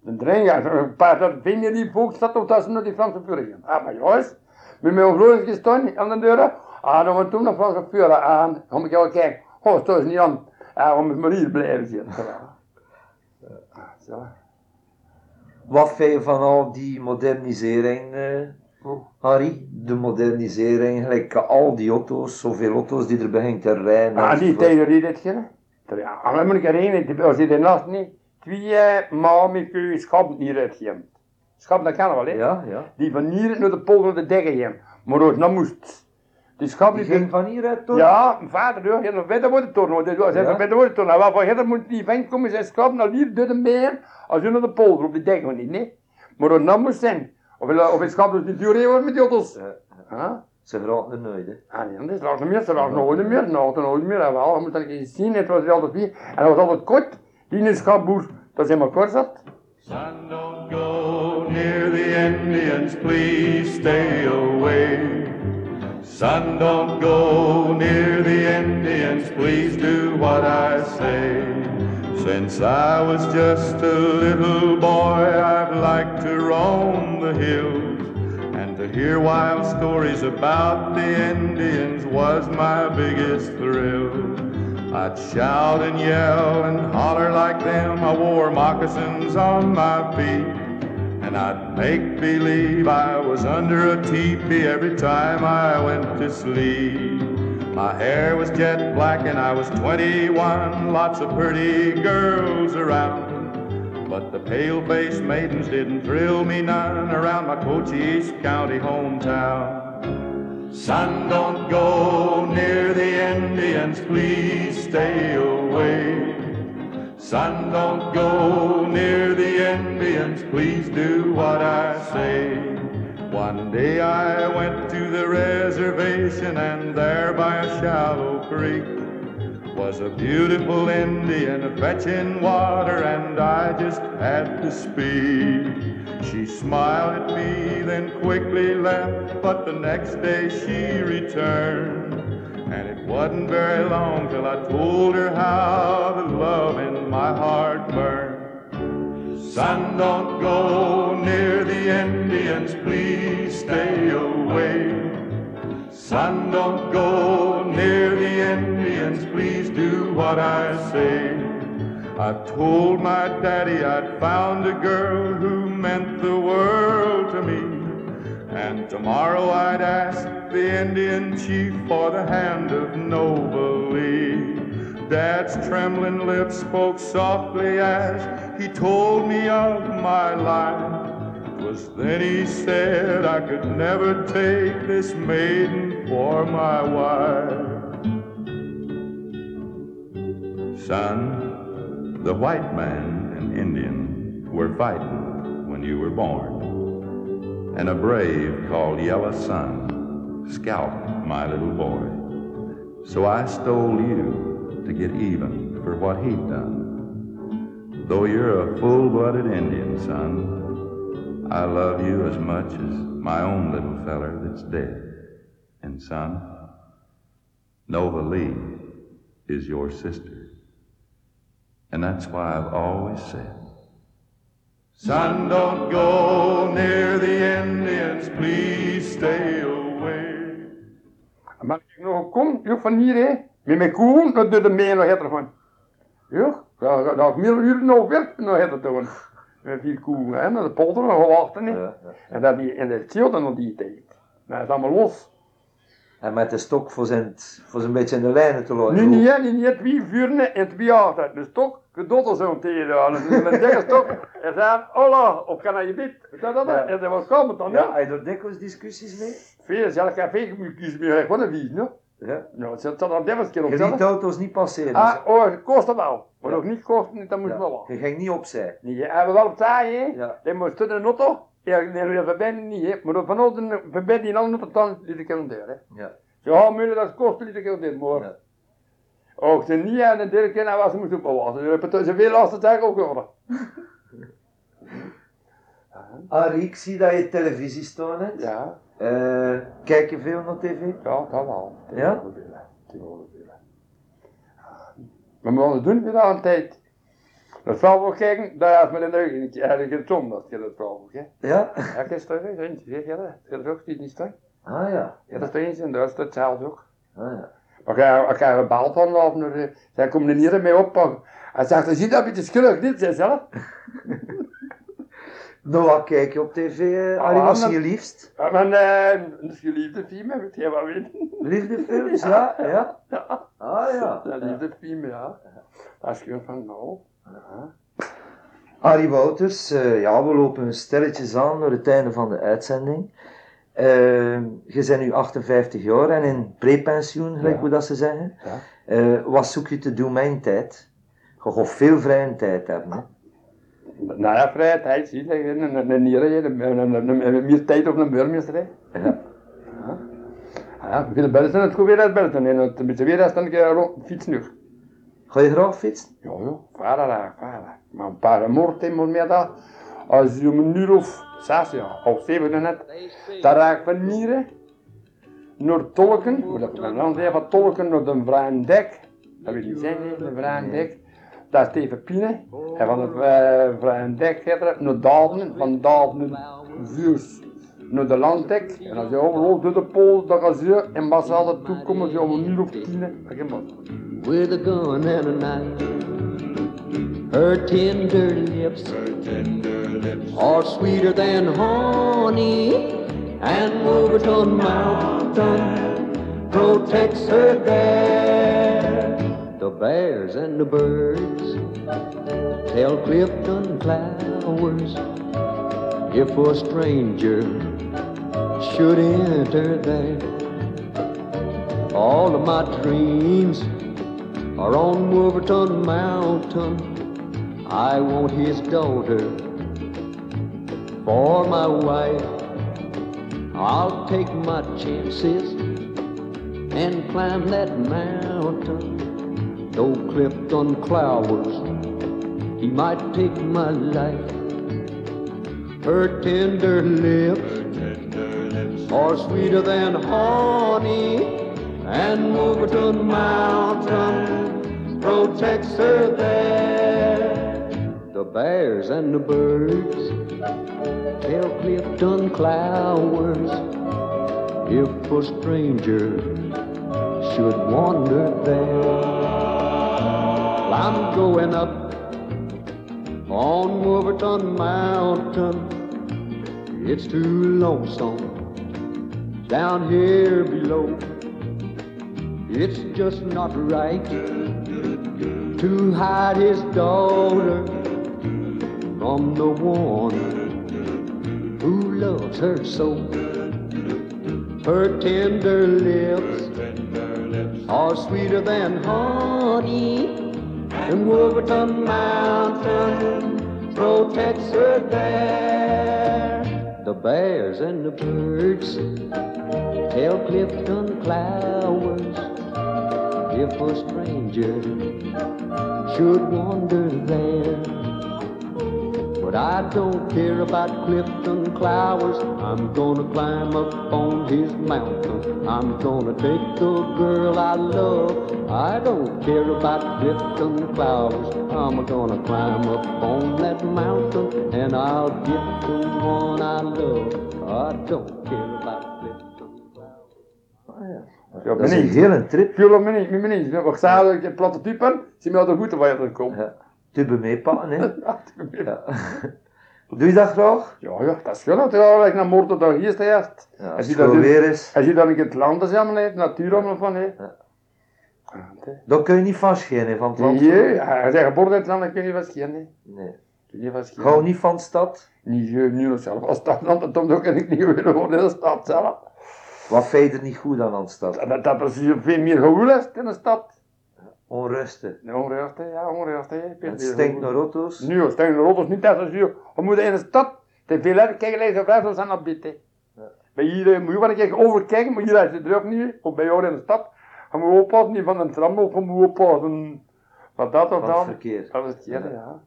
De dringen, een paar dat vind je die volk staat op dat ze naar die Franse vuren gaan. Ah, maar jongens, met mijn vloer gestaan aan de deur. Ah, dan we toen nog Franse vuren aan. Kom ik jou kijken. Oh, dat is niet aan. Ah, we moeten maar hier blijven zitten. Zo. Wat vind je van al die modernisering, eh. Harry? De modernisering, gelijk al die auto's, zoveel auto's die er beginnen te rijden. Ah, die tegen die dit. Ja, en dan moet ik herinneren, als je de nacht niet, twee maanden kun je schap niet uitgeven. Schap, dat kan wel, hè. Ja, ja. Die van hier naar de polder de dekken gaan. Maar ook, dat moest. Die schap Die ging van hieruit toch? Ja, mijn vader, hoor, je nog verder worden toren, want hij zei Ja. nog verder worden toren. Nou, waarvan je moet die vent komen zijn schap naar hier door de been, als je naar de polder op de dekken niet, nee. Maar dat moest zijn. Of, of het schap dus niet duur met die auto's. Ja. Ja. Ze veranderen er nooit, hè. Ah nee, dat is nog niet meer, dat was nooit meer, nou, dat nooit meer. En wel, je moet dat eens zien, het was altijd vier. En dat was altijd kort, die is schapboer, dat is helemaal kort zat. Son, don't go near the Indians, please stay away. Son, don't go near the Indians, please do what I say. Since I was just a little boy, I've liked to roam the hills. And to hear wild stories about the Indians was my biggest thrill. I'd shout and yell and holler like them. I wore moccasins on my feet. And I'd make believe I was under a teepee every time I went to sleep. My hair was jet black and I was 21, lots of pretty girls around. But the pale faced maidens didn't thrill me none around my Cochise County hometown. Son, don't go near the Indians, please stay away. Son, don't go near the Indians, please do what I say. One day I went to the reservation, and there by a shallow creek was a beautiful Indian fetching water, and I just had to speak. She smiled at me, then quickly left, but the next day she returned. Wasn't very long till I told her how the love in my heart burned. Son, don't go near the Indians, please stay away. Son, don't go near the Indians, please do what I say. I told my daddy I'd found a girl who meant the world to me. And tomorrow I'd ask the Indian chief for the hand of Lee. Dad's trembling lips spoke softly as he told me of my life. life. 'Twas then he said I could never take this maiden for my wife. Son, the white man and Indian were fighting when you were born. And a brave called Yellow Sun scalped my little boy. So I stole you to get even for what he'd done. Though you're a full-blooded Indian, son, I love you as much as my own little feller that's dead. And son, Nova Lee is your sister. And that's why I've always said, Son, don't go near the Indians, please stay. Maar ik nog kom, joh, van hier, hè, met mijn koen, dat doet de mee nog het ervan. Joh, dat dat meer uur nog werk nog het er doen. Met vier koen, hè, naar de polder, nog wachten, hè. Ja, ja. En dat die, en dat scheelt dan nog die tijd. Nou, dat is allemaal los. En met de stok voor zijn, voor zijn beetje in de lijnen te laten. Nu niet, hè, niet, niet twee vuren en twee achter. De stok, gedotter zo'n aan. En met deze stok, en zei, hola, op kan je bid. Dat, dat, dat. En dat was komen dan, Ja, je er dikwijls discussies mee? Veel, zelf geen veegmuurtjes meer, gewoon een wies, no? Ja. Ja, het zat er even keer op. Je liet auto's niet passeren. Ah, oh, het kostte wel. Maar nog niet kosten, dan moest wel. Je ging niet opzij. Nee, je hebben wel op tijd, hè. Ja. Dan moest in een auto. Ja, nee, we verbinden niet, hè. Maar van ons een verbinden die een auto, dan liet ik hem deur, hè. Ja. Ja, maar dat kost liet ik hem deur, maar. Ja. Ook ze niet aan de derde keer naar was ze moest opwassen. Je hebt het zoveel last te zeggen ook geworden. Arie, ik zie dat je televisie staan hebt. Ja, Eh, kijk je veel naar tv? ja, dat wel. Ja? Tegenwoordig veel. Maar we moeten doen weer een tijd. Dat vrouw voor kijken, daar is met een neus in het zon, dat je dat voor kijkt. Ja? Ja, eens, eentje, zeg je dat? Dat is ook niet staan. Ah ja. Ja, dat is eens en dat is hetzelfde ook. Ah, ja. Maar ga, als je gebeld van of naar, eh, zij komen er niet mee op. Hij zegt, je ziet dat beetje schuldig niet, zei zelf. Nou, wat kijk je op tv, eh, Arie? Ah, Wat zie dat- je liefst? Ja, maar eh, dat is je liefde film, weet je wat weten? Liefdefilms, ja? Ja? Ja, Ah ja. dat liefde film, ja. Dat is gewoon van, nou. Arie Wouters, eh, ja, we lopen stelletjes aan naar het einde van de uitzending. Eh, je bent nu 58 jaar en in prepensioen, gelijk Ja. hoe dat ze zeggen. Ja. Eh, wat zoek je te doen met je tijd? Je gaat veel vrije tijd hebben. Hè? Nou ja, vrije tijd, zie je, meer tijd op een burgemeester. Ja. Ja. Ah Ja, we willen buiten het goed weer uit buiten en het beetje weer is dan rond fietsen nu. Ga je graag fietsen? Ja, ja, varen daar, varen. Maar een paar moord moet meer dat. Als je een uur of zes, ja, of zeven net, dan raak ik van Mieren naar Tolken, hoe dat dan van Tolken naar de Vrijdek. Dat wil je niet zeggen, de Vrijdek. Dat is tegen Pine. En van de gaat het naar Daden, van Daden Vuurs naar de Landdek. En als je overloopt door de pool, dan gaan ze in Basal toekomen, ze om een uur of tien. with a gun and a knife. Her tender lips are sweeter than honey, and Wolverton Mountain protects her there. The bears and the birds tell Clifton Flowers if a stranger should enter there. All of my dreams are on Wolverton Mountain. I want his daughter for my wife. I'll take my chances and climb that mountain. Though clipped Clifton Clowers, he might take my life. Her tender lips are sweeter than honey, and Wolverton Mountain protects her there. The bears and the birds tell Clifton Clowers if a stranger should wander there. I'm going up on Wolverton Mountain. It's too lonesome down here below. It's just not right to hide his daughter from the one who loves her so. Her tender lips are sweeter than honey, and Wolverton Mountain protects her there. The bears and the birds tell Clifton Clowers if a stranger should wander there. But I don't care about Clifton Clowers. I'm gonna climb up on his mountain. I'm gonna take the girl I love. I don't care about Clifton Clowers. I'm gonna climb up on that mountain and I'll get the one I love. I don't Ja, Dat is een hele trip. Op benieuwd, ben benieuwd. Ik zei dat ik een prototype, zie me de goed waar je er komt. Ja. Tubbe meepakken, hè? Ja, Ja. Doe je dat graag? ja, dat is wel ik naar Moorten daar hier eerst. Ja, Als je het dat weer is, Als je dan in het land is, niet, natuur allemaal van hè. Ja. Ja, dan kun je niet vastgaan hè, van het land. Nee, als je geboren bent, dan kun je wat schijnen. hè. Nee. Schijnen. niet van de stad. Niet, eh, niet nog zelf. Als dat dan, dan kan ik niet weer worden in de stad zelf. Wat vind je er niet goed aan aan de stad? Dat, dat is veel meer gewoel is in de stad. Onrusten. Onrust, hè, ja, onrust. hè. Veel Het stinkt naar auto's. Nu, het stinkt naar auto's niet dat je, we moeten in de stad, te veel uit kijken, lezen vijf zijn op hè. Bij hier moet je wel een keer overkijken, maar hier is het druk niet, of bij jou in de stad. Je moet oppassen, niet van een tram of je moet oppassen van dat of Van het dat. verkeer. Dat is het, ja, ja.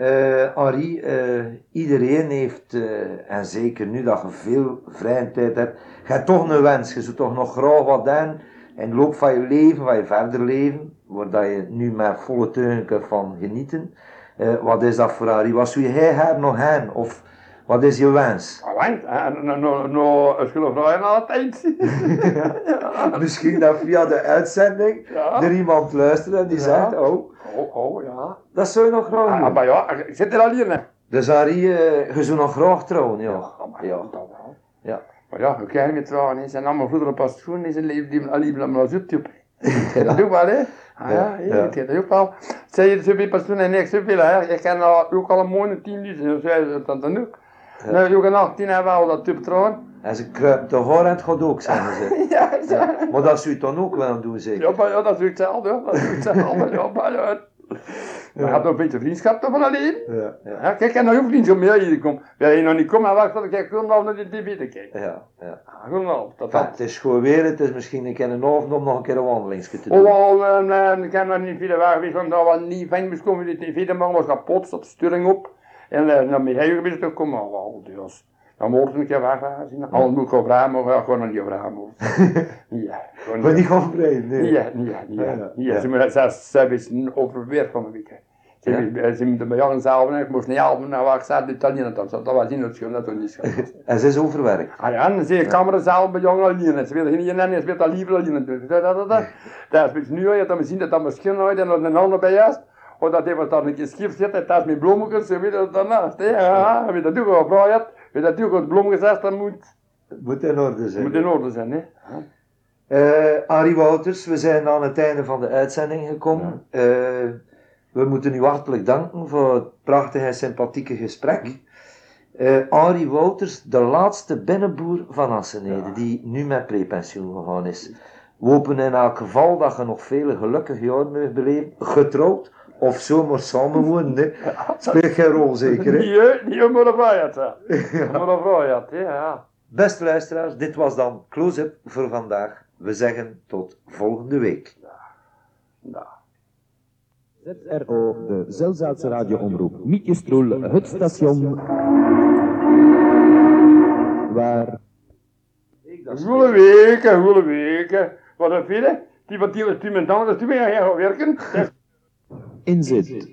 Eh, Henri, eh, iedereen heeft, eh, en zeker nu dat je veel vrije tijd hebt, je hebt toch een wens, je zou toch nog graag wat doen in de loop van je leven, van je verder leven, waar dat je nu met volle teugen kunt van genieten. Wat is dat voor Henri? Wat zou jij haar nog hebben? Of wat is je wens? Alleen, en nou, nou, nou, vragen aan het eind. ja. Misschien dat via de uitzending Ja. er iemand luistert en die Ja. zegt, oh, Oh, oh, ja. dat zou je nog graag Ah, doen. maar ja, ik zit er al hier, hè. Dus Henri, eh, je zou nog graag trouwen, ja. maar Ja. dat wel. Ja. Maar ja, we krijgen het trouwen, hè. Zijn allemaal vroeger op als schoen, die zijn leven, die al liever naar YouTube. Dat ook wel, hè. Ah, ja, Ja, ja, ja. dat ook wel. Zeg je zoveel personen en niks zoveel, hè. Ik ken ook al een mooie tien zei ze dat dan ook. Ja. Nou, ook een 18 hebben we al dat tube trouwen. En ze kruipt de haar en het gaat ook, zeggen ze. Ja, Ja. Maar dat zou je dan ook wel doen, zeker? Ja, maar ja, dat is hetzelfde, ja. Dat is hetzelfde, ja, maar ja. Je hebt nog een beetje vriendschap toch van alleen? Ja, ja, Ja, kijk, en dan hoeft niet zo meer hier te komen. Wil je nog niet komen, dan wacht tot ik gewoon nog naar de tv te kijken. ja. ja. Ja, Gewoon nog, dat dat. het is gewoon weer, het is misschien een keer een avond om nog een keer een wandelingsje te doen. Oh, eh, eh, ik kan nog niet veel weg geweest, want dat was niet fijn moest komen. De tv, de man was kapot, zat de sturing op. En dan ben hij geweest te komen, oh, wel, dus. Dan mocht een keer weg zien. Alles moet ik op maar ja, gewoon niet op vragen. Ja, gewoon Maar niet gaan breien, nee. Ja, ja, ja. Ja. Ze moeten zelfs zelfs over weer van de week. Ze hebben- ze moeten bij jou in zaal, ik moest niet helpen, nou waar ik zat, de Italianen, dat dat was niet het schoon, dat was niet. En ze is overwerkt. Ah ja, en dan zie je camerazaal bij jonge alleen. Ze willen geen en ze willen dat liever alleen doen. Dat, is nu, je dat we zien dat dat misschien nooit en dan een ander bij is. Of dat even daar een schief zit, dat is met bloemetjes, ze weten dat daarnaast. Ja, dat ook al vrouw dat ook al bloemetjes heeft, dat moet, moet in orde zijn. moet in orde zijn. Hè. Eh, Arie Wouters, we zijn aan het einde van de uitzending gekomen. Eh, we moeten u hartelijk danken voor het prachtige en sympathieke gesprek. Eh Arie Wouters, de laatste binnenboer van Assenede, die nu met prepensioen gegaan is. We hopen in elk geval dat je nog vele gelukkige jaren mag beleven, getrouwd of zomaar samenwonen. hè. Speelt geen rol zeker. Hè? Die, die maar een vrijheid. Maar hè, ja. Beste luisteraars, dit was dan Close-up voor vandaag. We zeggen tot volgende week. ZRO, de Zelzaatse radioomroep. Mietje Stroel, het station waar Goede weken, goede weken. Wat een vierde? Die wat die die met dan, dat die weer gaan werken. Dat in zit.